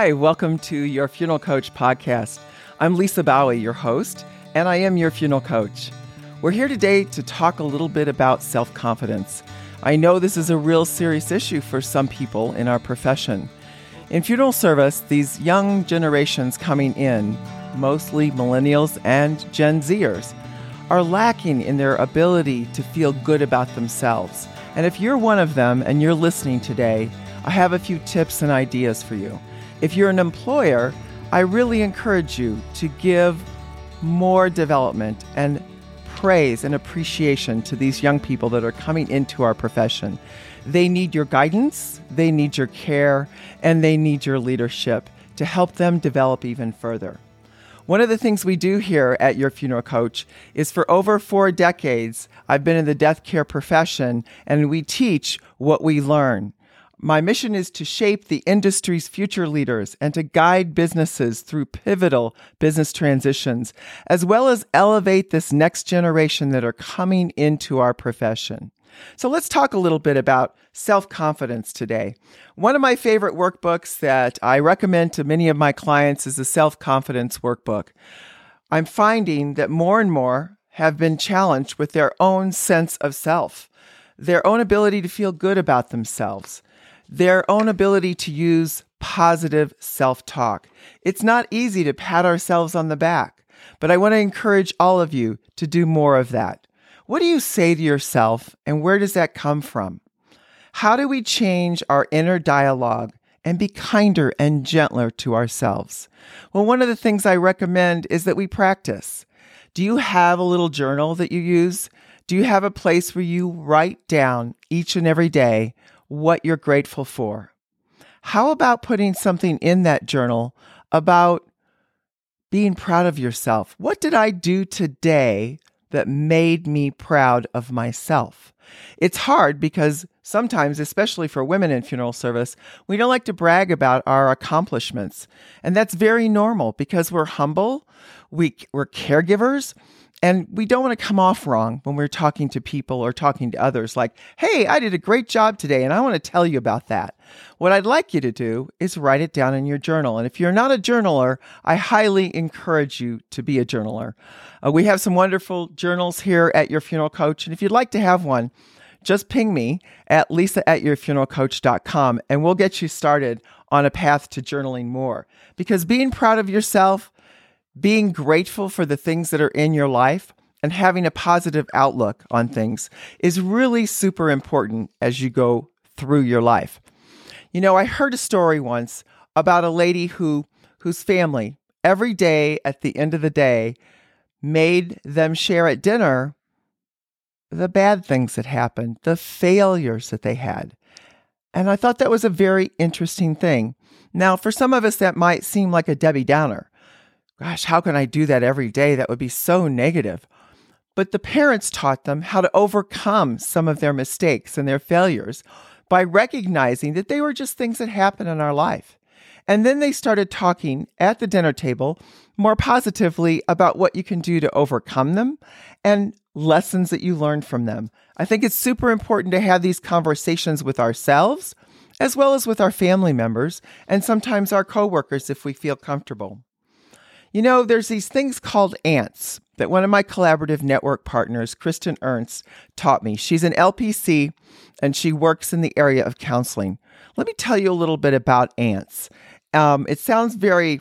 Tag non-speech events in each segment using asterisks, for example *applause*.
Hi, welcome to your Funeral Coach podcast. I'm Lisa Baue, your host, and I am your funeral coach. We're here today to talk a little bit about self confidence. I know this is a real serious issue for some people in our profession. In funeral service, these young generations coming in, mostly millennials and Gen Zers, are lacking in their ability to feel good about themselves. And if you're one of them and you're listening today, I have a few tips and ideas for you. If you're an employer, I really encourage you to give more development and praise and appreciation to these young people that are coming into our profession. They need your guidance, they need your care, and they need your leadership to help them develop even further. One of the things we do here at Your Funeral Coach is for over four decades, I've been in the death care profession and we teach what we learn. My mission is to shape the industry's future leaders and to guide businesses through pivotal business transitions, as well as elevate this next generation that are coming into our profession. So let's talk a little bit about self confidence today. One of my favorite workbooks that I recommend to many of my clients is the Self Confidence Workbook. I'm finding that more and more have been challenged with their own sense of self, their own ability to feel good about themselves their own ability to use positive self talk. It's not easy to pat ourselves on the back, but I want to encourage all of you to do more of that. What do you say to yourself, and where does that come from? How do we change our inner dialogue and be kinder and gentler to ourselves? Well, one of the things I recommend is that we practice. Do you have a little journal that you use? Do you have a place where you write down each and every day what you're grateful for. How about putting something in that journal about being proud of yourself? What did I do today that made me proud of myself? It's hard because sometimes, especially for women in funeral service, we don't like to brag about our accomplishments. And that's very normal because we're humble, we, we're caregivers, and we don't want to come off wrong when we're talking to people or talking to others, like, hey, I did a great job today, and I want to tell you about that. What I'd like you to do is write it down in your journal. And if you're not a journaler, I highly encourage you to be a journaler. Uh, we have some wonderful journals here at Your Funeral Coach. And if you'd like to have one, just ping me at lisa at yourfuneralcoach.com and we'll get you started on a path to journaling more. Because being proud of yourself, being grateful for the things that are in your life and having a positive outlook on things is really super important as you go through your life. You know, I heard a story once about a lady who whose family every day at the end of the day made them share at dinner the bad things that happened, the failures that they had. And I thought that was a very interesting thing. Now, for some of us, that might seem like a Debbie Downer gosh, how can I do that every day? That would be so negative. But the parents taught them how to overcome some of their mistakes and their failures by recognizing that they were just things that happen in our life. And then they started talking at the dinner table more positively about what you can do to overcome them and lessons that you learned from them. I think it's super important to have these conversations with ourselves as well as with our family members and sometimes our coworkers if we feel comfortable. You know, there's these things called ants that one of my collaborative network partners, Kristen Ernst, taught me. She's an LPC and she works in the area of counseling. Let me tell you a little bit about ants. Um, it sounds very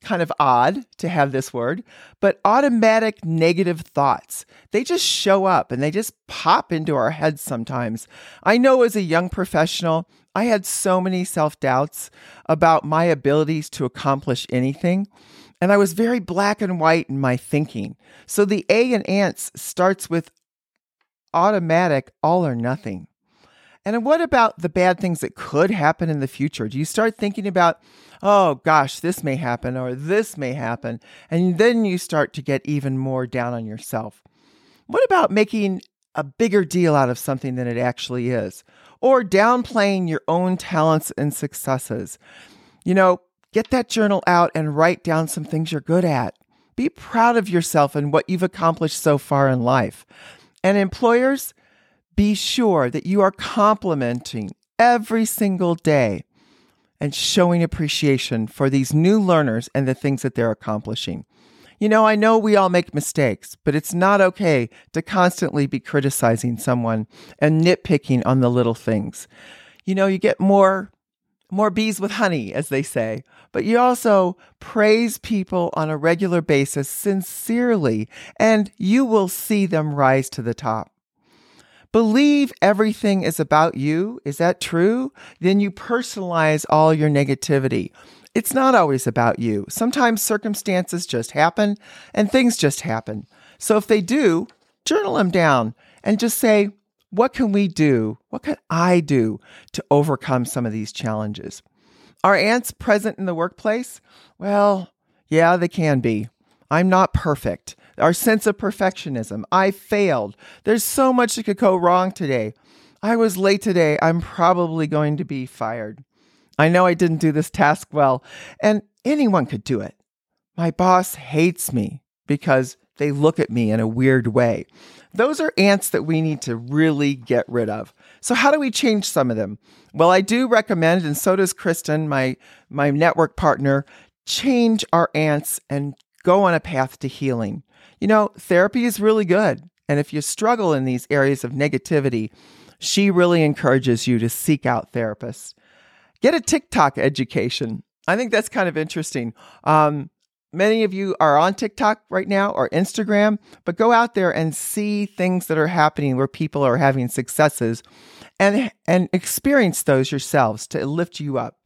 kind of odd to have this word, but automatic negative thoughts. They just show up and they just pop into our heads sometimes. I know as a young professional, I had so many self doubts about my abilities to accomplish anything. And I was very black and white in my thinking. So the A in ants starts with automatic all or nothing. And what about the bad things that could happen in the future? Do you start thinking about, oh gosh, this may happen or this may happen? And then you start to get even more down on yourself. What about making a bigger deal out of something than it actually is? Or downplaying your own talents and successes? You know, Get that journal out and write down some things you're good at. Be proud of yourself and what you've accomplished so far in life. And employers, be sure that you are complimenting every single day and showing appreciation for these new learners and the things that they're accomplishing. You know, I know we all make mistakes, but it's not okay to constantly be criticizing someone and nitpicking on the little things. You know, you get more more bees with honey, as they say, but you also praise people on a regular basis sincerely, and you will see them rise to the top. Believe everything is about you. Is that true? Then you personalize all your negativity. It's not always about you. Sometimes circumstances just happen and things just happen. So if they do, journal them down and just say, what can we do? What can I do to overcome some of these challenges? Are ants present in the workplace? Well, yeah, they can be. I'm not perfect. Our sense of perfectionism. I failed. There's so much that could go wrong today. I was late today. I'm probably going to be fired. I know I didn't do this task well, and anyone could do it. My boss hates me because they look at me in a weird way. Those are ants that we need to really get rid of. So how do we change some of them? Well, I do recommend, and so does Kristen, my my network partner, change our ants and go on a path to healing. You know, therapy is really good. And if you struggle in these areas of negativity, she really encourages you to seek out therapists. Get a TikTok education. I think that's kind of interesting. Um, many of you are on TikTok right now or Instagram, but go out there and see things that are happening where people are having successes and, and experience those yourselves to lift you up.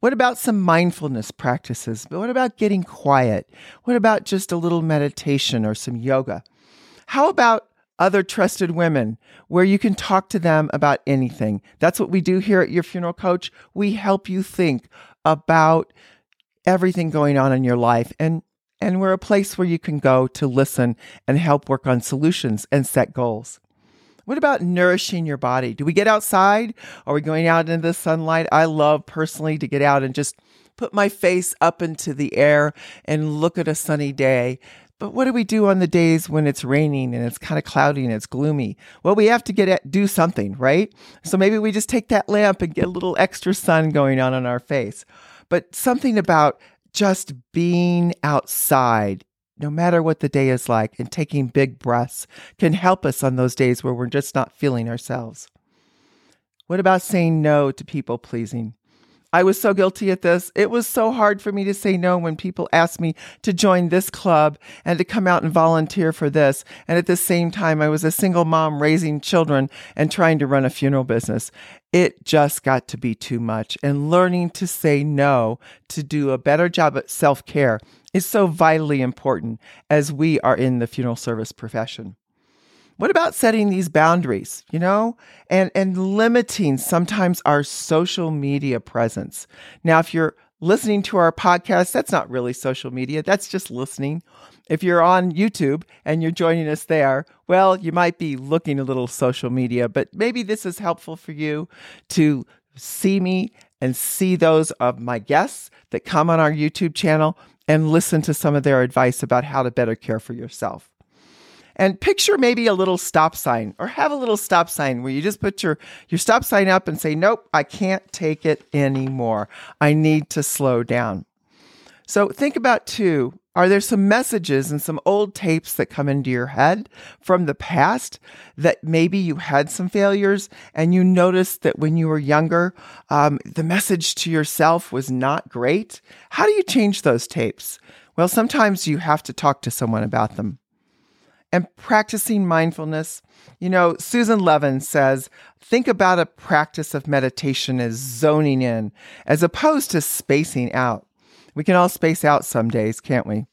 What about some mindfulness practices? But what about getting quiet? What about just a little meditation or some yoga? How about other trusted women where you can talk to them about anything? That's what we do here at Your Funeral Coach. We help you think about everything going on in your life and and we're a place where you can go to listen and help work on solutions and set goals. What about nourishing your body? Do we get outside? Are we going out into the sunlight? I love personally to get out and just put my face up into the air and look at a sunny day. But what do we do on the days when it's raining and it's kind of cloudy and it's gloomy? Well, we have to get at, do something, right? So maybe we just take that lamp and get a little extra sun going on on our face. But something about just being outside no matter what the day is like, and taking big breaths can help us on those days where we're just not feeling ourselves. What about saying no to people pleasing? I was so guilty at this. It was so hard for me to say no when people asked me to join this club and to come out and volunteer for this. And at the same time, I was a single mom raising children and trying to run a funeral business. It just got to be too much. And learning to say no to do a better job at self care is so vitally important as we are in the funeral service profession. What about setting these boundaries, you know, and, and limiting sometimes our social media presence? Now, if you're listening to our podcast, that's not really social media, that's just listening. If you're on YouTube and you're joining us there, well, you might be looking a little social media, but maybe this is helpful for you to see me and see those of my guests that come on our YouTube channel and listen to some of their advice about how to better care for yourself. And picture maybe a little stop sign or have a little stop sign where you just put your, your stop sign up and say, Nope, I can't take it anymore. I need to slow down. So think about too are there some messages and some old tapes that come into your head from the past that maybe you had some failures and you noticed that when you were younger, um, the message to yourself was not great? How do you change those tapes? Well, sometimes you have to talk to someone about them. And practicing mindfulness, you know, Susan Levin says, think about a practice of meditation as zoning in as opposed to spacing out. We can all space out some days, can't we?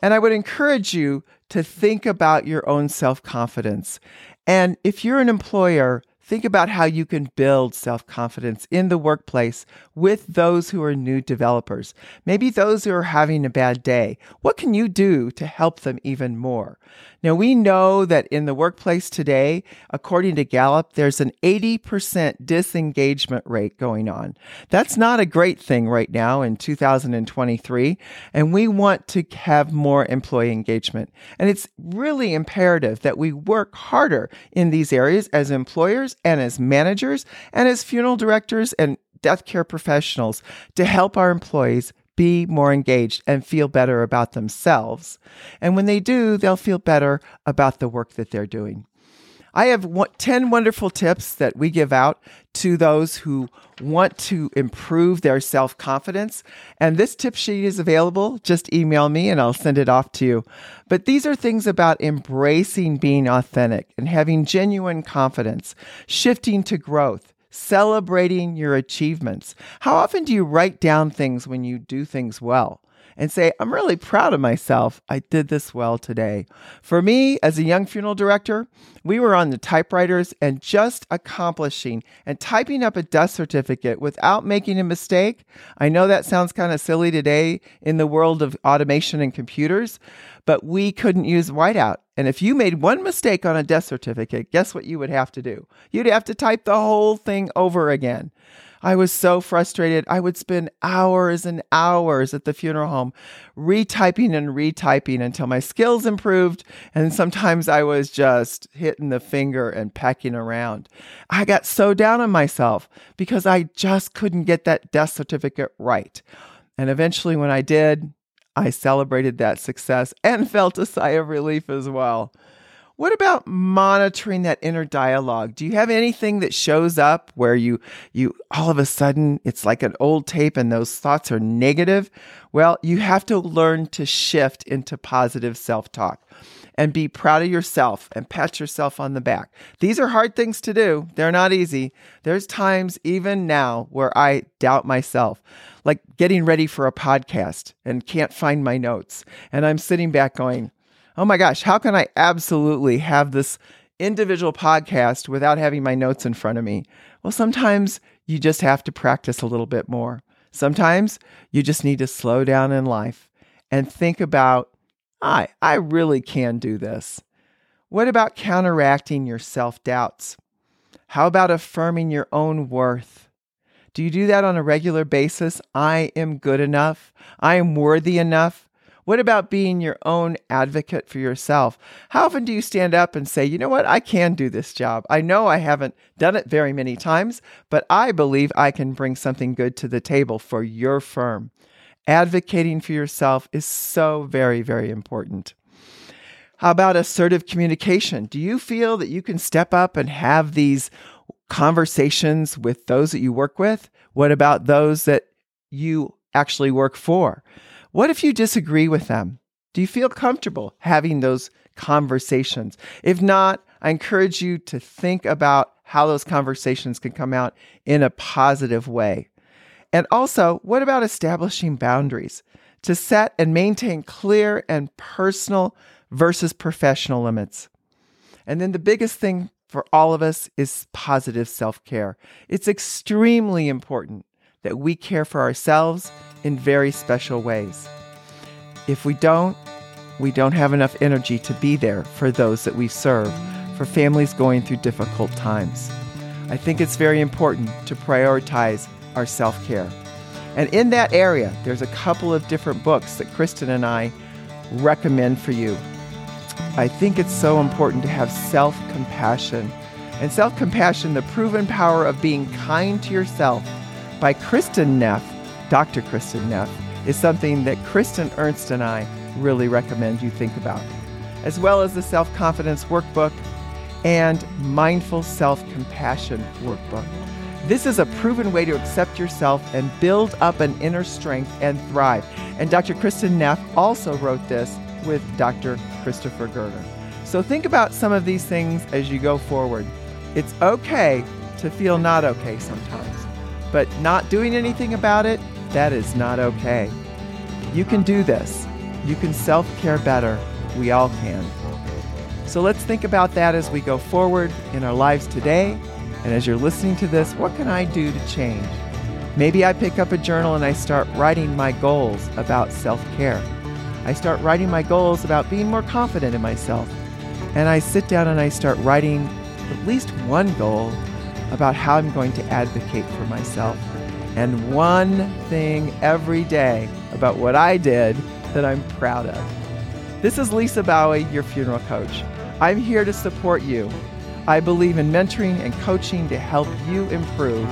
And I would encourage you to think about your own self confidence. And if you're an employer, think about how you can build self confidence in the workplace with those who are new developers. Maybe those who are having a bad day. What can you do to help them even more? Now, we know that in the workplace today, according to Gallup, there's an 80% disengagement rate going on. That's not a great thing right now in 2023. And we want to have more employee engagement. And it's really imperative that we work harder in these areas as employers and as managers and as funeral directors and death care professionals to help our employees be more engaged and feel better about themselves. And when they do, they'll feel better about the work that they're doing. I have 10 wonderful tips that we give out to those who want to improve their self confidence. And this tip sheet is available. Just email me and I'll send it off to you. But these are things about embracing being authentic and having genuine confidence, shifting to growth, celebrating your achievements. How often do you write down things when you do things well? And say, I'm really proud of myself. I did this well today. For me, as a young funeral director, we were on the typewriters and just accomplishing and typing up a death certificate without making a mistake. I know that sounds kind of silly today in the world of automation and computers, but we couldn't use whiteout. And if you made one mistake on a death certificate, guess what you would have to do? You'd have to type the whole thing over again. I was so frustrated. I would spend hours and hours at the funeral home retyping and retyping until my skills improved. And sometimes I was just hitting the finger and pecking around. I got so down on myself because I just couldn't get that death certificate right. And eventually, when I did, I celebrated that success and *laughs* felt a sigh of relief as well. What about monitoring that inner dialogue? Do you have anything that shows up where you you all of a sudden it's like an old tape and those thoughts are negative? Well, you have to learn to shift into positive self-talk and be proud of yourself and pat yourself on the back. These are hard things to do. They're not easy. There's times even now where I doubt myself, like getting ready for a podcast and can't find my notes. And I'm sitting back going, oh my gosh, how can I absolutely have this individual podcast without having my notes in front of me? Well, sometimes you just have to practice a little bit more. Sometimes you just need to slow down in life and think about, I, I really can do this. What about counteracting your self doubts? How about affirming your own worth? Do you do that on a regular basis? I am good enough. I am worthy enough. What about being your own advocate for yourself? How often do you stand up and say, you know what, I can do this job? I know I haven't done it very many times, but I believe I can bring something good to the table for your firm. Advocating for yourself is so very, very important. How about assertive communication? Do you feel that you can step up and have these conversations with those that you work with? What about those that you actually work for? What if you disagree with them? Do you feel comfortable having those conversations? If not, I encourage you to think about how those conversations can come out in a positive way. And also, what about establishing boundaries to set and maintain clear and personal versus professional limits? And then the biggest thing for all of us is positive self care. It's extremely important that we care for ourselves in very special ways. If we don't, we don't have enough energy to be there for those that we serve, for families going through difficult times. I think it's very important to prioritize our self care. And in that area, there's a couple of different books that Kristen and I recommend for you. I think it's so important to have self compassion. And self compassion, the proven power of being kind to yourself by Kristin Neff, Dr. Kristin Neff, is something that Kristen Ernst and I really recommend you think about, as well as the Self Confidence Workbook and Mindful Self Compassion Workbook. This is a proven way to accept yourself and build up an inner strength and thrive. And Dr. Kristin Neff also wrote this with Dr. Christopher Germer. So think about some of these things as you go forward. It's okay to feel not okay sometimes. But not doing anything about it, that is not okay. You can do this. You can self care better. We all can. So let's think about that as we go forward in our lives today. And as you're listening to this, what can I do to change? Maybe I pick up a journal and I start writing my goals about self care. I start writing my goals about being more confident in myself. And I sit down and I start writing at least one goal about how I'm going to advocate for myself. And one thing every day about what I did that I'm proud of. This is Lisa Baue, your funeral coach. I'm here to support you. I believe in mentoring and coaching to help you improve.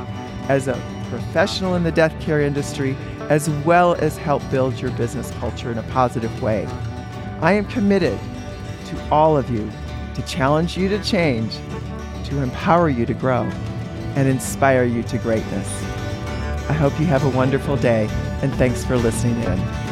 as a professional in the death care industry, as well as help build your business culture in a positive way. I am committed to all of you to challenge you to change, to empower you to grow, and inspire you to greatness. I hope you have a wonderful day, and thanks for listening in.